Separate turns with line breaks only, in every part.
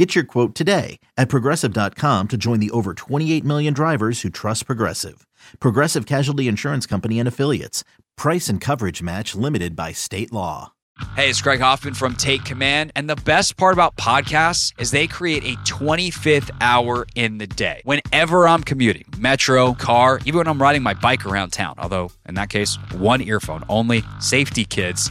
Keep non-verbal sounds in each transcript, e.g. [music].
Get your quote today at progressive.com to join the over 28 million drivers who trust Progressive. Progressive Casualty Insurance Company and Affiliates. Price and coverage match limited by state law.
Hey, it's Craig Hoffman from Take Command. And the best part about podcasts is they create a 25th hour in the day. Whenever I'm commuting, metro, car, even when I'm riding my bike around town, although in that case, one earphone only, safety kids.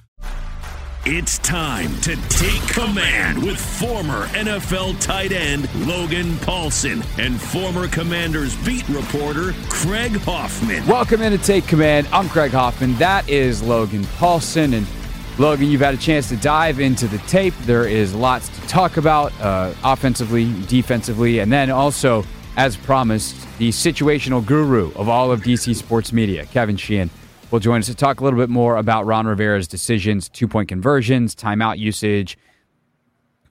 It's time to take command with former NFL tight end Logan Paulsen and former Commanders beat reporter Craig Hoffman.
Welcome in to Take Command. I'm Craig Hoffman. That is Logan Paulsen. And Logan, you've had a chance to dive into the tape. There is lots to talk about uh, offensively, defensively, and then also, as promised, the situational guru of all of DC sports media, Kevin Sheehan will join us to talk a little bit more about Ron Rivera's decisions, two point conversions, timeout usage,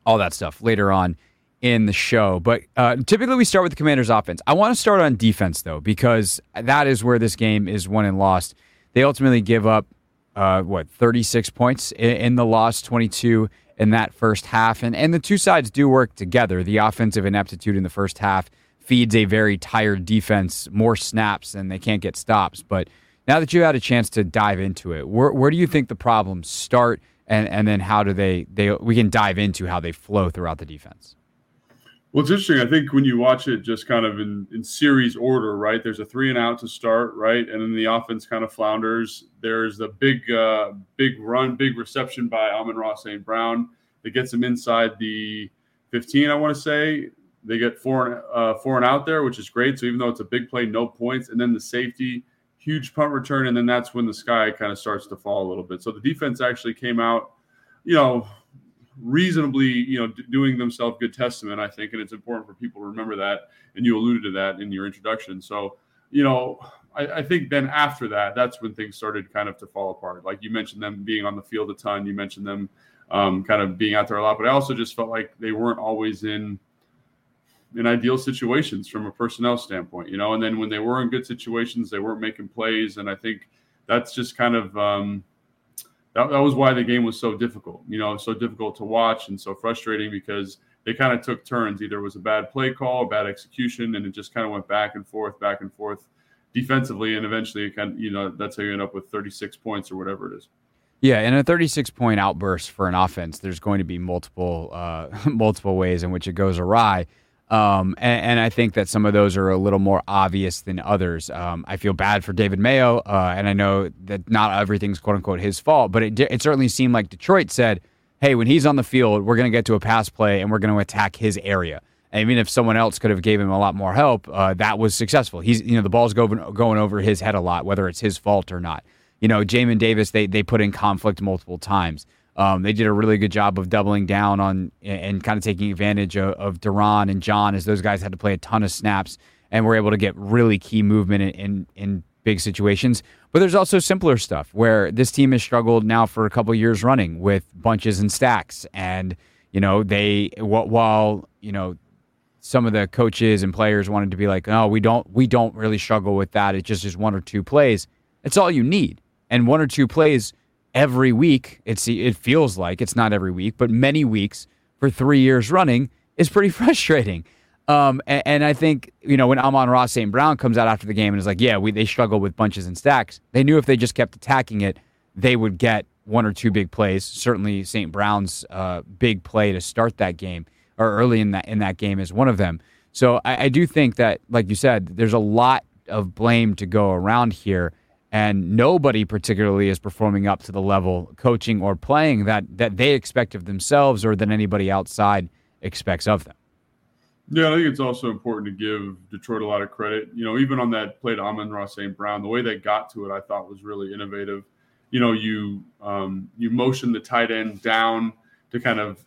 all that stuff later on in the show. But uh, typically we start with the Commanders' offense. I want to start on defense, though, because that is where this game is won and lost. They ultimately give up, uh, what, 36 points in, in the loss, 22 in that first half. And, and the two sides do work together. The offensive ineptitude in the first half feeds a very tired defense more snaps and they can't get stops. But now that you had a chance to dive into it, where, where do you think the problems start, and, and then how do they they we can dive into how they flow throughout the defense?
Well, it's interesting. I think when you watch it just kind of in, in series order, right? There's a three and out to start, right? And then the offense kind of flounders. There's a big, uh, big run, big reception by Amon-Ra St. Brown that gets them inside the 15, I want to say. They get four and, uh, four and out there, which is great. So even though it's a big play, no points. And then the safety huge punt return, and then that's when the sky kind of starts to fall a little bit. So the defense actually came out, you know, reasonably, you know, doing themselves good testament, I think, and it's important for people to remember that. And you alluded to that in your introduction. So, you know, I, I think then after that, that's when things started kind of to fall apart. Like you mentioned them being on the field a ton, you mentioned them um, kind of being out there a lot, but I also just felt like they weren't always in in ideal situations from a personnel standpoint, you know. And then when they were in good situations, they weren't making plays, and I think that's just kind of um, that, that was why the game was so difficult, you know, so difficult to watch and so frustrating because they kind of took turns. Either it was a bad play call, bad execution, and it just kind of went back and forth, back and forth defensively, and eventually it kind of, you know, that's how you end up with 36 points or whatever it is.
Yeah, in a 36 point outburst for an offense, there's going to be multiple uh, [laughs] multiple ways in which it goes awry. Um, and, and, I think that some of those are a little more obvious than others. Um, I feel bad for David Mayo, uh, and I know that not everything's quote unquote his fault, but it, it certainly seemed like Detroit said, hey, when he's on the field, we're going to get to a pass play and we're going to attack his area. And even if someone else could have gave him a lot more help, uh, that was successful. He's, you know, the ball's going, going over his head a lot, whether it's his fault or not. You know, Jamin Davis, they, they put in conflict multiple times. Um, they did a really good job of doubling down on and kind of taking advantage of, of Daron and John as those guys had to play a ton of snaps and were able to get really key movement in, in, in big situations. But there's also simpler stuff where this team has struggled now for a couple years running with bunches and stacks. And, you know, they, while, you know, some of the coaches and players wanted to be like, oh, we don't, we don't really struggle with that. It just is one or two plays. It's all you need. And one or two plays every week. It's it feels like it's not every week, but many weeks for three years running is pretty [laughs] frustrating. Um, and, and, I think you know when Amon-Ra St. Brown comes out after the game and is like, "Yeah, we they struggle with bunches and stacks." They knew if they just kept attacking it, they would get one or two big plays. Certainly, St. Brown's uh, big play to start that game or early in that in that game is one of them. So I, I do think that, like you said, there's a lot of blame to go around here and nobody particularly is performing up to the level coaching or playing that that they expect of themselves or that anybody outside expects of them.
Yeah, I think it's also important to give Detroit a lot of credit. You know, even on that play to Amon-Ra St. Brown, the way they got to it, I thought was really innovative. You know, you um, you motion the tight end down to kind of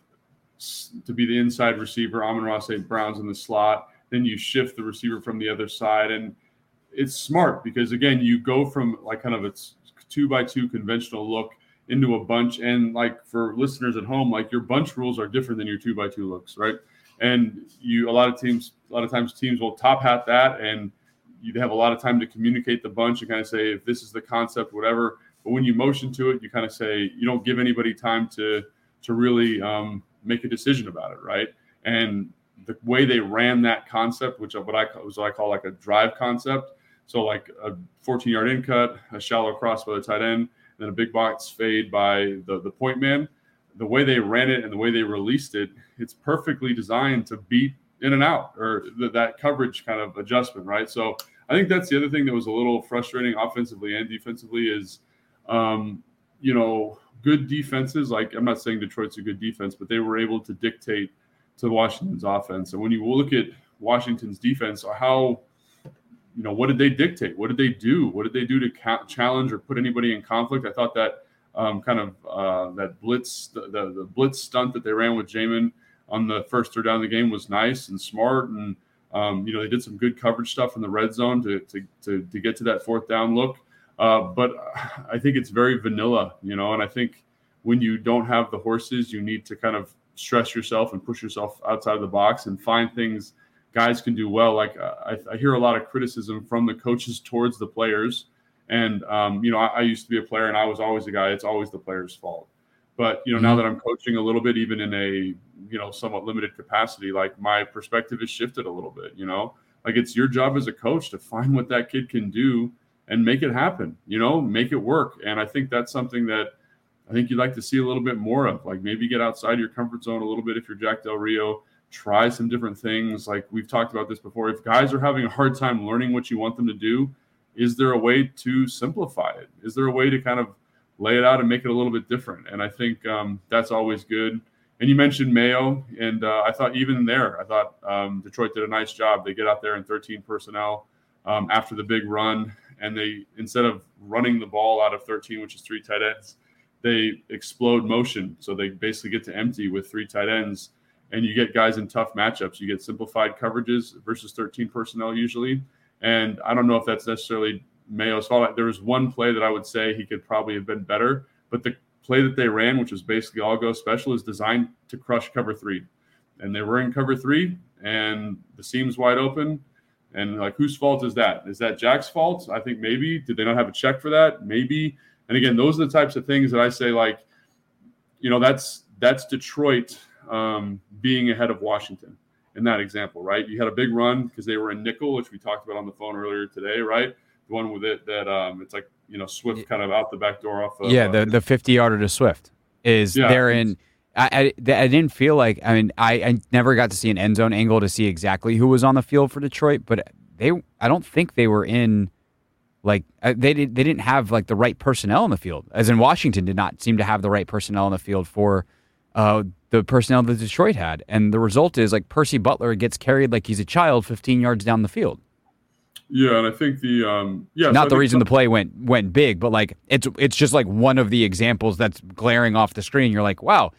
to be the inside receiver. Amon-Ra St. Brown's in the slot. Then you shift the receiver from the other side, and it's smart because again, you go from like kind of a two by two conventional look into a bunch, and like for listeners at home, like your bunch rules are different than your two by two looks, right? and you a lot of teams a lot of times teams will top hat that and you have a lot of time to communicate the bunch and kind of say if this is the concept whatever. But when you motion to it you kind of say you don't give anybody time to to really um, make a decision about it right? And the way they ran that concept which what i was what i call like a drive concept so like a 14 yard in cut a shallow cross by the tight end and then a big box fade by the the point man the way they ran it and the way they released it, it's perfectly designed to beat in and out or th- that coverage kind of adjustment, right? So I think that's the other thing that was a little frustrating offensively and defensively is, um, you know, good defenses. Like I'm not saying Detroit's a good defense, but they were able to dictate to Washington's offense. And when you look at Washington's defense, or how you know what did they dictate? What did they do? What did they do to ca- challenge or put anybody in conflict? I thought that um, kind of uh, that blitz, the, the, the, blitz stunt that they ran with Jamin on the first third down of the game was nice and smart. And, um, you know, they did some good coverage stuff in the red zone to, to, to, to get to that fourth down look. Uh, but [sighs] I think it's very vanilla, you know, and I think when you don't have the horses, you need to kind of stress yourself and push yourself outside of the box and find things guys can do well. Like uh, I, I hear a lot of criticism from the coaches towards the players and um, you know, I, I, used to be a player, and I was always a guy. It's always the player's fault. But you know, mm-hmm. now that I'm coaching a little bit, even in a you know somewhat limited capacity, like my perspective has shifted a little bit. You know, like it's your job as a coach to find what that kid can do and make it happen. You know, make it work. And I think that's something that I think you'd like to see a little bit more of. Like maybe get outside your comfort zone a little bit if you're Jack Del Rio. Try some different things. Like we've talked about this before. If guys are having a hard time learning what you want them to do, is there a way to simplify it? Is there a way to kind of lay it out and make it a little bit different? And I think um, that's always good. And you mentioned Mayo, and uh, I thought even there, I thought um, Detroit did a nice job. They get out there in 13 personnel um, after the big run, and they instead of running the ball out of 13, which is three tight ends, they explode motion. So they basically get to empty with three tight ends, and you get guys in tough matchups. You get simplified coverages versus 13 personnel usually and I don't know if that's necessarily Mayo's fault. There was one play that I would say he could probably have been better, but the play that they ran, which was basically all go special, is designed to crush cover three. And they were in cover three, and the seam's wide open. And like, whose fault is that? Is that Jack's fault? I think maybe. Did they not have a check for that? Maybe. And again, those are the types of things that I say, like, you know, that's that's Detroit um, being ahead of Washington in that example, right? You had a big run because they were in nickel, which we talked about on the phone earlier today, right? The one with it that um, it's like you know Swift kind of out the back door off. Of,
yeah, the uh, the fifty yarder to Swift is yeah, there in. I, I, I didn't feel like I mean I, I never got to see an end zone angle to see exactly who was on the field for Detroit, but they I don't think they were in like uh, they did they didn't have like the right personnel in the field as in Washington did not seem to have the right personnel in the field for uh, the personnel that Detroit had. And the result is like Percy Butler gets carried like he's a child 15 yards down the field.
Yeah, and I think the um yeah
not so the reason the play went went big, but like it's it's just like one of the examples that's glaring off the screen. You're like, wow,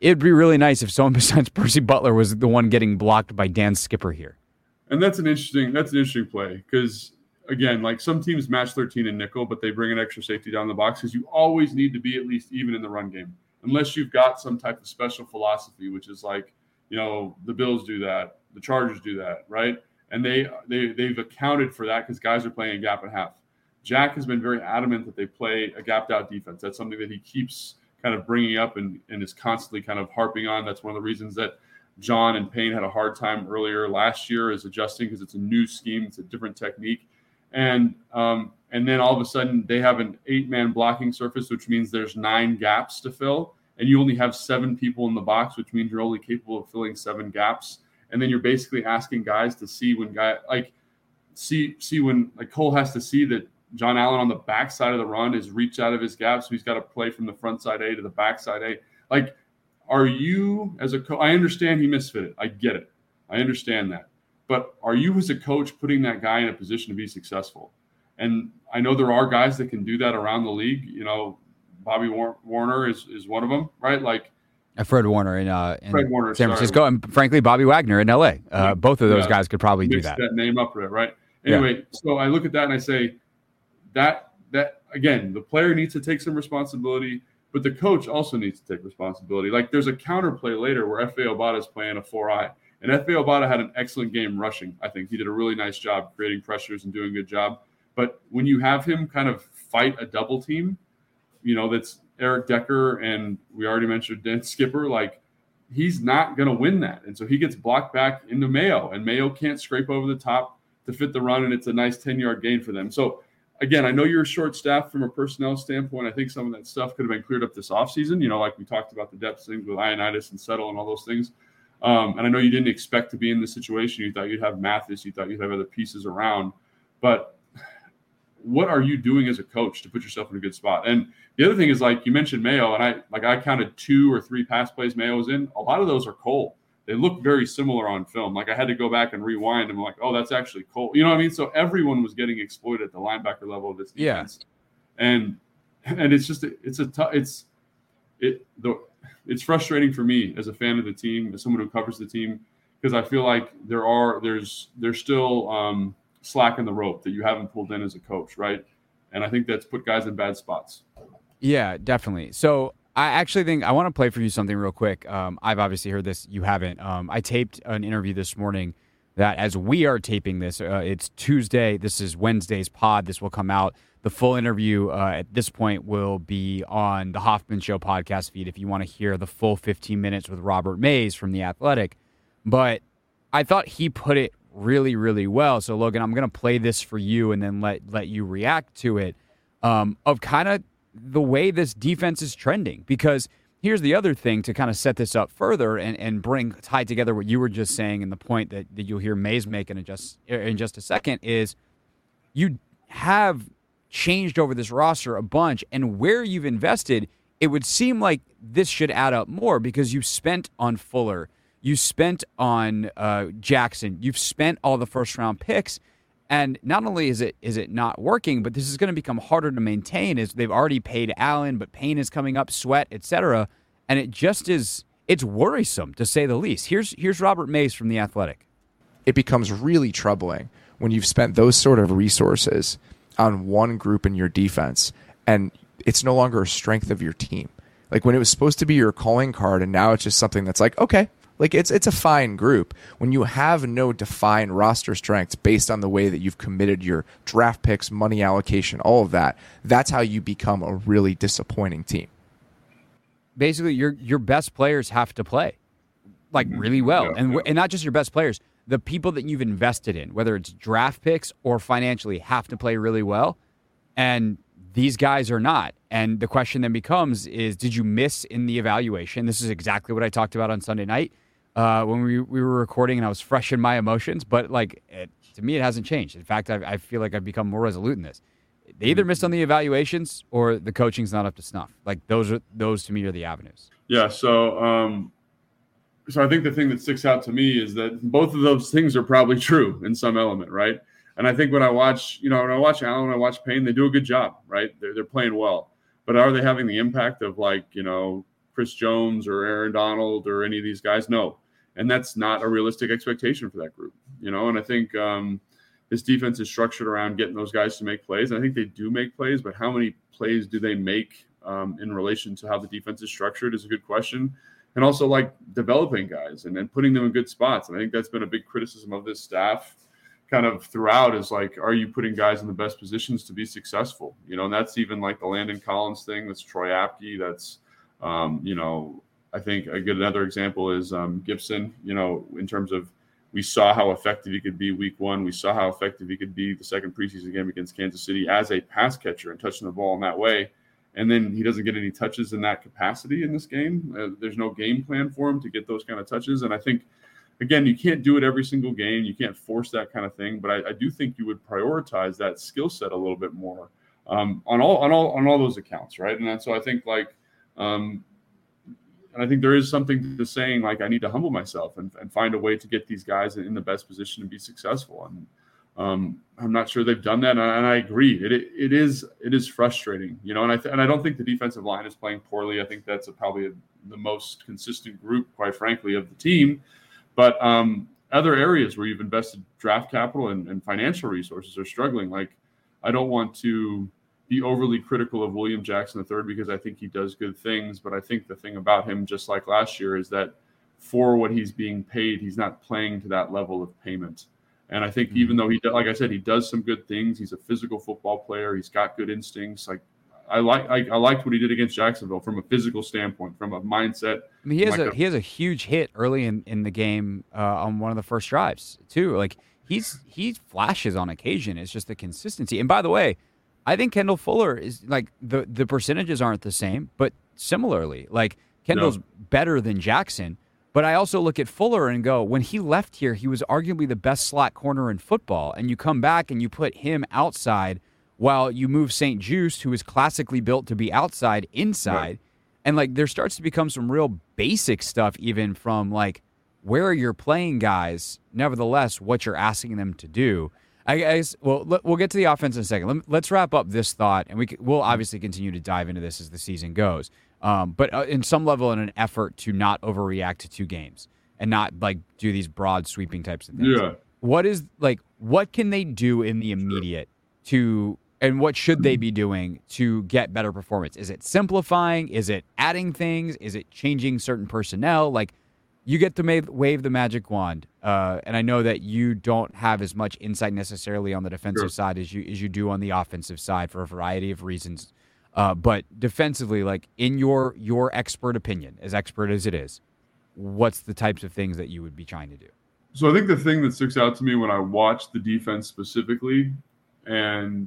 it'd be really nice if someone [laughs] besides Percy Butler was the one getting blocked by Dan Skipper here.
And that's an interesting that's an interesting play because again, like some teams match 13 in nickel, but they bring an extra safety down the box because you always need to be at least even in the run game unless you've got some type of special philosophy, which is like, you know, the Bills do that, the Chargers do that, right? And they they they've accounted for that because guys are playing a gap and half. Jack has been very adamant that they play a gapped out defense. That's something that he keeps kind of bringing up and, and is constantly kind of harping on. That's one of the reasons that John and Payne had a hard time earlier last year is adjusting because it's a new scheme, it's a different technique. And um, and then all of a sudden they have an eight man blocking surface, which means there's nine gaps to fill, and you only have seven people in the box, which means you're only capable of filling seven gaps. And then you're basically asking guys to see when guy like see see when like Cole has to see that Jon Allen on the backside of the run is reached out of his gap, so he's got to play from the front side A to the backside A. Like, are you as a coach? I understand he misfit it. I get it. I understand that. But are you, as a coach, putting that guy in a position to be successful? And I know there are guys that can do that around the league. You know, Bobby Warner is, is one of them, right? Like,
uh, Fred Warner in, uh, in
Fred Warner,
San Francisco, sorry. and frankly, Bobby Wagner in LA. Uh, yeah. Both of those yeah. guys could probably
Mix
do that.
that name up right? Anyway, yeah. so I look at that and I say, that that again, the player needs to take some responsibility, but the coach also needs to take responsibility. Like there's a counterplay later where Efe Obada is playing a four eye, and Efe Obada had an excellent game rushing. I think he did a really nice job creating pressures and doing a good job. But when you have him kind of fight a double team, you know that's Eric Decker and we already mentioned [laughs] Skipper, like he's not going to win that, and so he gets blocked back into Mayo, and Mayo can't scrape over the top to fit the run, and it's a nice ten yard gain for them. So again, I know you're short staffed from a personnel standpoint. I think some of that stuff could have been cleared up this offseason. You know, like we talked about the depth things with Ioannidis and Settle and all those things. Um, and I know you didn't expect to be in this situation. You thought you'd have Mathis, you thought you'd have other pieces around. But what are you doing as a coach to put yourself in a good spot? And the other thing is like you mentioned Mayo, and I like I counted two or three pass plays Mayo was in. A lot of those are Cole they look very similar on film. Like I had to go back and rewind. And I'm like, oh, that's actually Cole. You know what I mean? So everyone was getting exploited at the linebacker level of this defense. Yeah. And and it's just it's a tough it's it the it's frustrating for me as a fan of the team, as someone who covers the team, because I feel like there are there's there's still um, slack in the rope that you haven't pulled in as a coach, right? And I think that's put guys in bad spots.
Yeah, definitely. So I actually think I want to play for you something real quick. Um, I've obviously heard this. You haven't. Um, I taped an interview this morning that as we are taping this, uh, it's Tuesday. This is Wednesday's pod. This will come out. The full interview uh, at this point will be on the Hoffman Show podcast feed if you want to hear the full 15 minutes with Robert Mays from The Athletic. But I thought he put it really, really well. So, Logan, I'm going to play this for you and then let, let you react to it um, of kind of the way this defense is trending. Because here's the other thing to kind of set this up further and, and bring tie together what you were just saying and the point that, that you'll hear Mays make in just in just a second is you have changed over this roster a bunch and where you've invested it would seem like this should add up more because you spent on Fuller, you spent on uh, Jackson, you've spent all the first round picks, and not only is it is it not working, but this is going to become harder to maintain as they've already paid Allen, but Payne is coming up, Sweat, etc. And it just is it's worrisome to say the least. Here's here's Robert Mays from the Athletic.
It becomes really troubling when you've spent those sort of resources on one group in your defense and it's no longer a strength of your team. Like when it was supposed to be your calling card and now it's just something that's like, okay, like it's it's a fine group. When you have no defined roster strengths based on the way that you've committed your draft picks, money allocation, all of that, that's how you become a really disappointing team.
Basically, your your best players have to play like really well, yeah, and yeah. and not just your best players. The people that you've invested in, whether it's draft picks or financially, have to play really well. And these guys are not. And the question then becomes is did you miss in the evaluation? This is exactly what I talked about on Sunday night uh, when we, we were recording and I was fresh in my emotions, but like it, to me, it hasn't changed. In fact, I, I feel like I've become more resolute in this. They either missed on the evaluations or the coaching's not up to snuff. Like those are those to me are the avenues.
Yeah. So, um, so I think the thing that sticks out to me is that both of those things are probably true in some element, right? And I think when I watch, you know, when I watch Allen, I watch Payne, they do a good job, right? They're, they're playing well. But are they having the impact of like, you know, Chris Jones or Aaron Donald or any of these guys? No and that's not a realistic expectation for that group. You know, and I think um, this defense is structured around getting those guys to make plays. And I think they do make plays, but how many plays do they make um, in relation to how the defense is structured is a good question. And also like developing guys and then putting them in good spots. And I think that's been a big criticism of this staff kind of throughout is like, are you putting guys in the best positions to be successful? You know, and that's even like the Landon Collins thing. That's Troy Apke. That's, um, you know, I think a good another example is um, Gibson. You know, in terms of we saw how effective he could be week one. We saw how effective he could be the second preseason game against Kansas City as a pass catcher and touching the ball in that way. And then he doesn't get any touches in that capacity in this game. Uh, there's no game plan for him to get those kind of touches. And I think, again, you can't do it every single game. You can't force that kind of thing. But I, I do think you would prioritize that skill set a little bit more um, on all on all on all those accounts, right? And so I think like um, and I think there is something to saying like I need to humble myself and, and find a way to get these guys in the best position to be successful. And um, I'm not sure they've done that, and I, agree. It, it, it is it is frustrating, you know. And I th- and I don't think the defensive line is playing poorly. I think that's a, probably a, the most consistent group, quite frankly, of the team. But um, other areas where you've invested draft capital and, and financial resources are struggling. Like I don't want to be overly critical of William Jackson III because I think he does good things, but I think the thing about him, just like last year, is that for what he's being paid, he's not playing to that level of payment. And I think mm-hmm. even though he, like I said, he does some good things. He's a physical football player. He's got good instincts. Like I like, I, I liked what he did against Jacksonville from a physical standpoint, from a mindset.
I mean, he has like a, a, he has a huge hit early in in the game uh, on one of the first drives too. Like he's he flashes on occasion. It's just the consistency. And by the way, I think Kendall Fuller is like the the percentages aren't the same, but similarly, like Kendall's no. better than Jackson but I also look at Fuller and go, when he left here, he was arguably the best slot corner in football. And you come back and you put him outside while you move St-Juste, who is classically built to be outside, inside. Right. And like there starts to become some real basic stuff, even from like where you're playing guys, nevertheless, what you're asking them to do. I guess, well, we'll get to the offense in a second. Let's wrap up this thought, and we will obviously continue to dive into this as the season goes. Um, but uh, in some level, in an effort to not overreact to two games and not like do these broad sweeping types of things.
Yeah.
What is like? What can they do in the immediate to, and what should they be doing to get better performance? Is it simplifying? Is it adding things? Is it changing certain personnel? Like, you get to wave the magic wand, uh, and I know that you don't have as much insight necessarily on the defensive sure. side as you as you do on the offensive side for a variety of reasons. Uh, but defensively, like in your your expert opinion, as expert as it is, what's the types of things that you would be trying to do?
So I think the thing that sticks out to me when I watch the defense specifically, and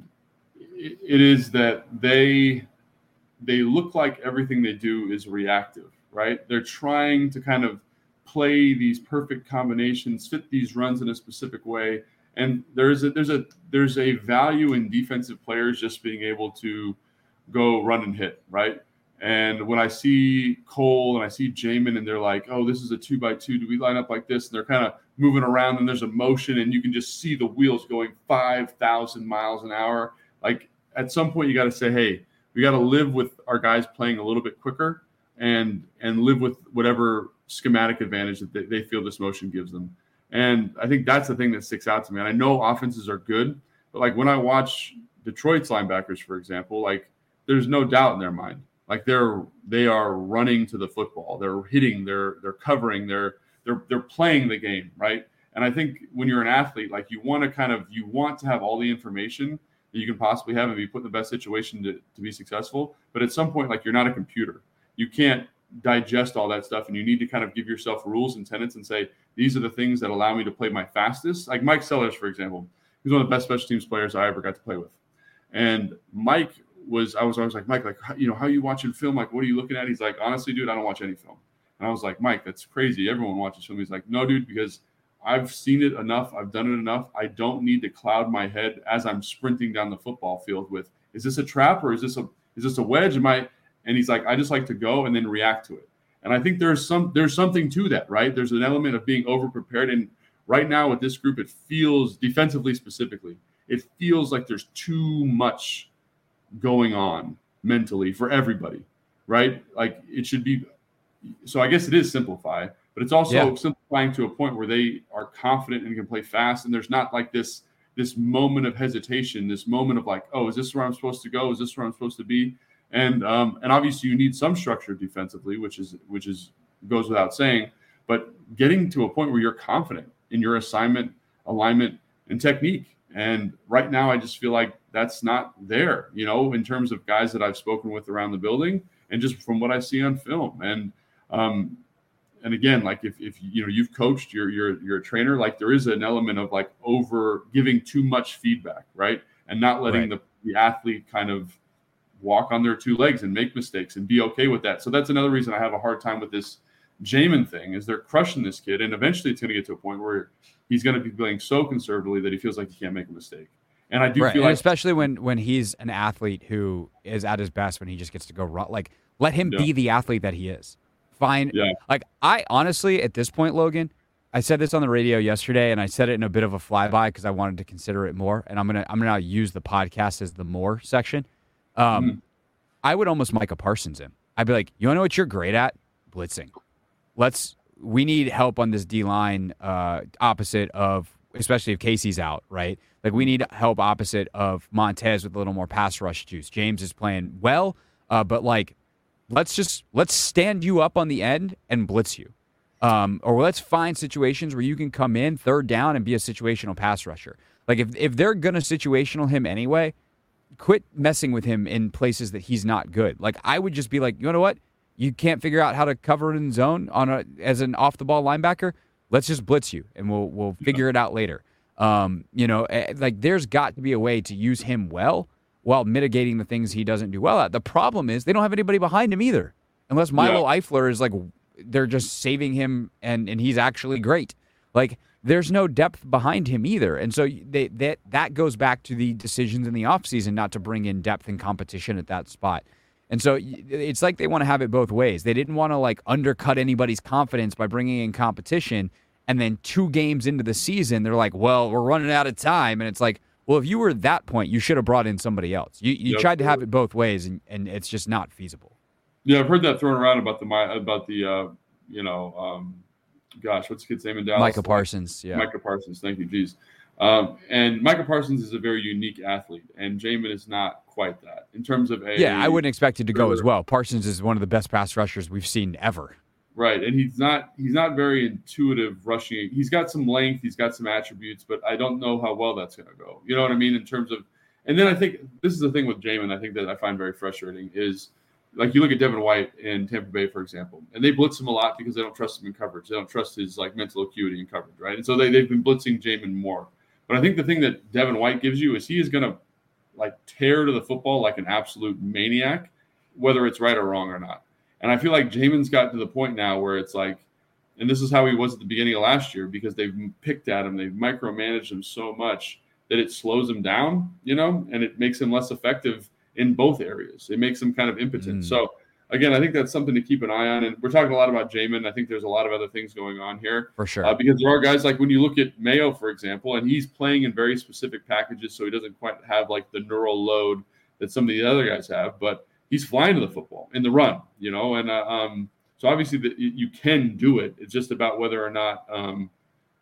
it, it is that they they look like everything they do is reactive, right? They're trying to kind of play these perfect combinations, fit these runs in a specific way, and there's a there's a there's a value in defensive players just being able to go run and hit, right? And when I see Cole and I see Jamin and they're like, oh, this is a two by two. Do we line up like this? And they're kind of moving around and there's a motion and you can just see the wheels going 5,000 miles an hour. Like at some point, you got to say, hey, we got to live with our guys playing a little bit quicker and and live with whatever schematic advantage that they, they feel this motion gives them. And I think that's the thing that sticks out to me. And I know offenses are good, but like when I watch Detroit's linebackers, for example, like there's no doubt in their mind. Like they're they are running to the football. They're hitting. They're they're covering. They're they're they're playing the game right. And I think when you're an athlete, like you want to kind of you want to have all the information that you can possibly have and be put in the best situation to, to be successful. But at some point, like you're not a computer. You can't digest all that stuff and you need to kind of give yourself rules and tenets and say these are the things that allow me to play my fastest like mike sellers for example he's one of the best special teams players i ever got to play with and mike was I was always like, Mike, like you know, how you watching film? Like, what are you looking at? He's like, honestly, dude, I don't watch any film. And I was like, Mike, that's crazy. Everyone watches film. He's like, no, dude, because I've seen it enough. I've done it enough. I don't need to cloud my head as I'm sprinting down the football field with, is this a trap or is this a is this a wedge? Am I? And he's like, I just like to go and then react to it. And I think there's some there's something to that, right? There's an element of being over prepared. And right now with this group, it feels defensively specifically, it feels like there's too much going on mentally for everybody, right? Like it should be. So I guess it is simplify, but it's also yeah. simplifying to a point where they are confident and can play fast, and there's not like this this moment of hesitation, this moment of like, oh, is this where I'm supposed to go? Is this where I'm supposed to be? And um, and obviously you need some structure defensively, which is which is goes without saying. But getting to a point where you're confident in your assignment, alignment, and technique. And right now, I just feel like that's not there, you know, in terms of guys that I've spoken with around the building and just from what I see on film. And um, and again, like if, if you know you've coached, you're you're you're a trainer, like there is an element of like over giving too much feedback, right? And not letting right. the, the athlete kind of walk on their two legs and make mistakes and be okay with that. So that's another reason I have a hard time with this Jamin thing is they're crushing this kid, and eventually it's going to get to a point where he's going to be playing so conservatively that he feels like he can't make a mistake. And I do right. feel like,
especially when when he's an athlete who is at his best when he just gets to go run, like let him yeah. be the athlete that he is. Fine.
Yeah.
like I honestly at this point, Logan, I said this on the radio yesterday, and I said it in a bit of a flyby because I wanted to consider it more. And I'm gonna I'm gonna use the podcast as the more section. Um, I would almost Micah Parsons in. I'd be like, you know what you're great at? Blitzing. Let's. We need help on this D line uh, opposite of, especially if Casey's out, right? Like we need help opposite of Montez with a little more pass rush juice. James is playing well, uh, but like, let's just let's stand you up on the end and blitz you. Um, or let's find situations where you can come in third down and be a situational pass rusher. Like if if they're gonna situational him anyway, quit messing with him in places that he's not good. Like I would just be like, you know what? You can't figure out how to cover in zone on a as an off the ball linebacker. Let's just blitz you, and we'll we'll figure it out later. Um, you know, eh, like there's got to be a way to use him well while mitigating the things he doesn't do well at. The problem is they don't have anybody behind him either, unless Milo Eifler is like they're just saving him and and he's actually great. Like there's no depth behind him either. And so they, that that goes back to the decisions in the offseason not to bring in depth and competition at that spot. And so it's like they want to have it both ways. They didn't want to like undercut anybody's confidence by bringing in competition and then 2 games into the season they're like, "Well, we're running out of time." And it's like, "Well, if you were at that point, you should have brought in somebody else. You you
Yep.
tried to have it both ways and and it's just not feasible."
Yeah, I've heard that thrown around about the about the uh, you know, um, gosh, what's the kid's name in Dallas?
Micah Parsons, yeah.
Micah Parsons. Thank you, jeez. Um, and Micah Parsons is a very unique athlete, and Jamin is not quite that in terms of a
Yeah, I wouldn't expect it to go as well. Parsons is one of the best pass rushers we've seen ever.
Right, and he's not he's not very intuitive rushing. He's got some length, he's got some attributes, but I don't know how well that's going to go. You know what I mean in terms of. And then I think this is the thing with Jamin. I think that I find very frustrating is like you look at Devin White in Tampa Bay, for example, and they blitz him a lot because they don't trust him in coverage. They don't trust his like mental acuity in coverage, right? And so they they've been blitzing Jamin more. But I think the thing that Devin White gives you is he is going to like tear to the football like an absolute maniac, whether it's right or wrong or not. And I feel like Jamin's got to the point now where it's like, and this is how he was at the beginning of last year because they've picked at him, they've micromanaged him so much that it slows him down, you know, and it makes him less effective in both areas. It makes them kind of impotent.
Mm.
So again, I think that's something to keep an eye on. And we're talking a lot about Jamin. I think there's a lot of other things going on here.
For sure.
Uh, because there are guys like when you look at Mayo, for example, and he's playing in very specific packages, so he doesn't quite have like the neural load that some of the other guys have, but he's flying to the football in the run, you know, and uh, um, so obviously you can do it. It's just about whether or not um,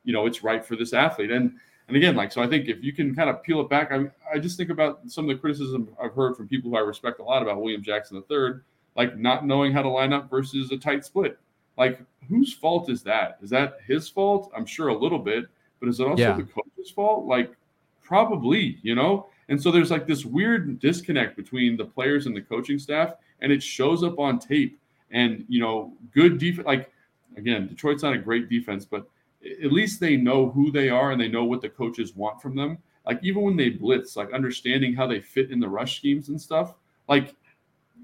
you know it's right for this athlete. And and again, like so, I think if you can kind of peel it back, I I just think about some of the criticism I've heard from people who I respect a lot about William Jackson III, like not knowing how to line up versus a tight split. Like whose fault is that? Is that his fault? I'm sure a little bit, but is it also
Yeah.
the coach's fault? Like probably, you know. And so there's like this weird disconnect between the players and the coaching staff, and it shows up on tape. And you know, good defense. Like again, Detroit's not a great defense, but at least they know who they are and they know what the coaches want from them. Like even when they blitz, like understanding how they fit in the rush schemes and stuff. Like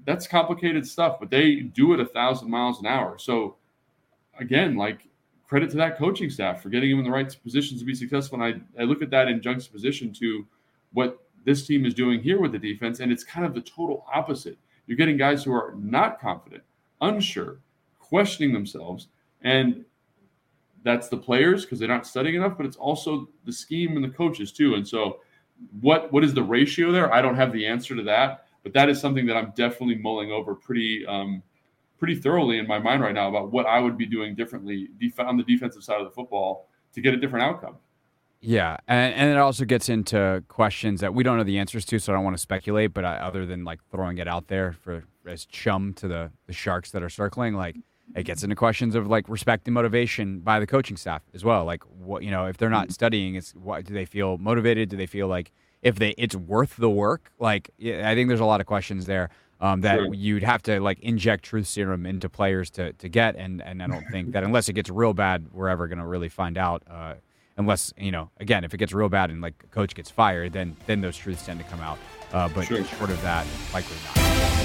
that's complicated stuff, but they do it a thousand miles an hour. So again, like credit to that coaching staff for getting him in the right positions to be successful. And I, I look at that in juxtaposition to what this team is doing here with the defense, and it's kind of the total opposite. You're getting guys who are not confident, unsure, questioning themselves, and that's the players because they're not studying enough, but it's also the scheme and the coaches too. And so, what what is the ratio there? I don't have the answer to that, but that is something that I'm definitely mulling over pretty um, pretty thoroughly in my mind right now about what I would be doing differently def- on the defensive side of the football to get a different outcome.
Yeah, and, and it also gets into questions that we don't know the answers to, so I don't want to speculate. But I, other than like throwing it out there for as chum to the the sharks that are circling, like it gets into questions of like respect and motivation by the coaching staff as well. Like what you know, if they're
Mm-hmm.
not studying, it's what do they feel motivated? Do they feel like if they it's worth the work? Like I think there's a lot of questions there. Um, that
Sure.
you'd have to like inject truth serum into players to to get, and and I don't think that unless it gets real bad, we're ever going to really find out. Uh, unless you know again if it gets real bad and like a coach gets fired then then those truths tend to come out uh, but
Sure.
short of that likely not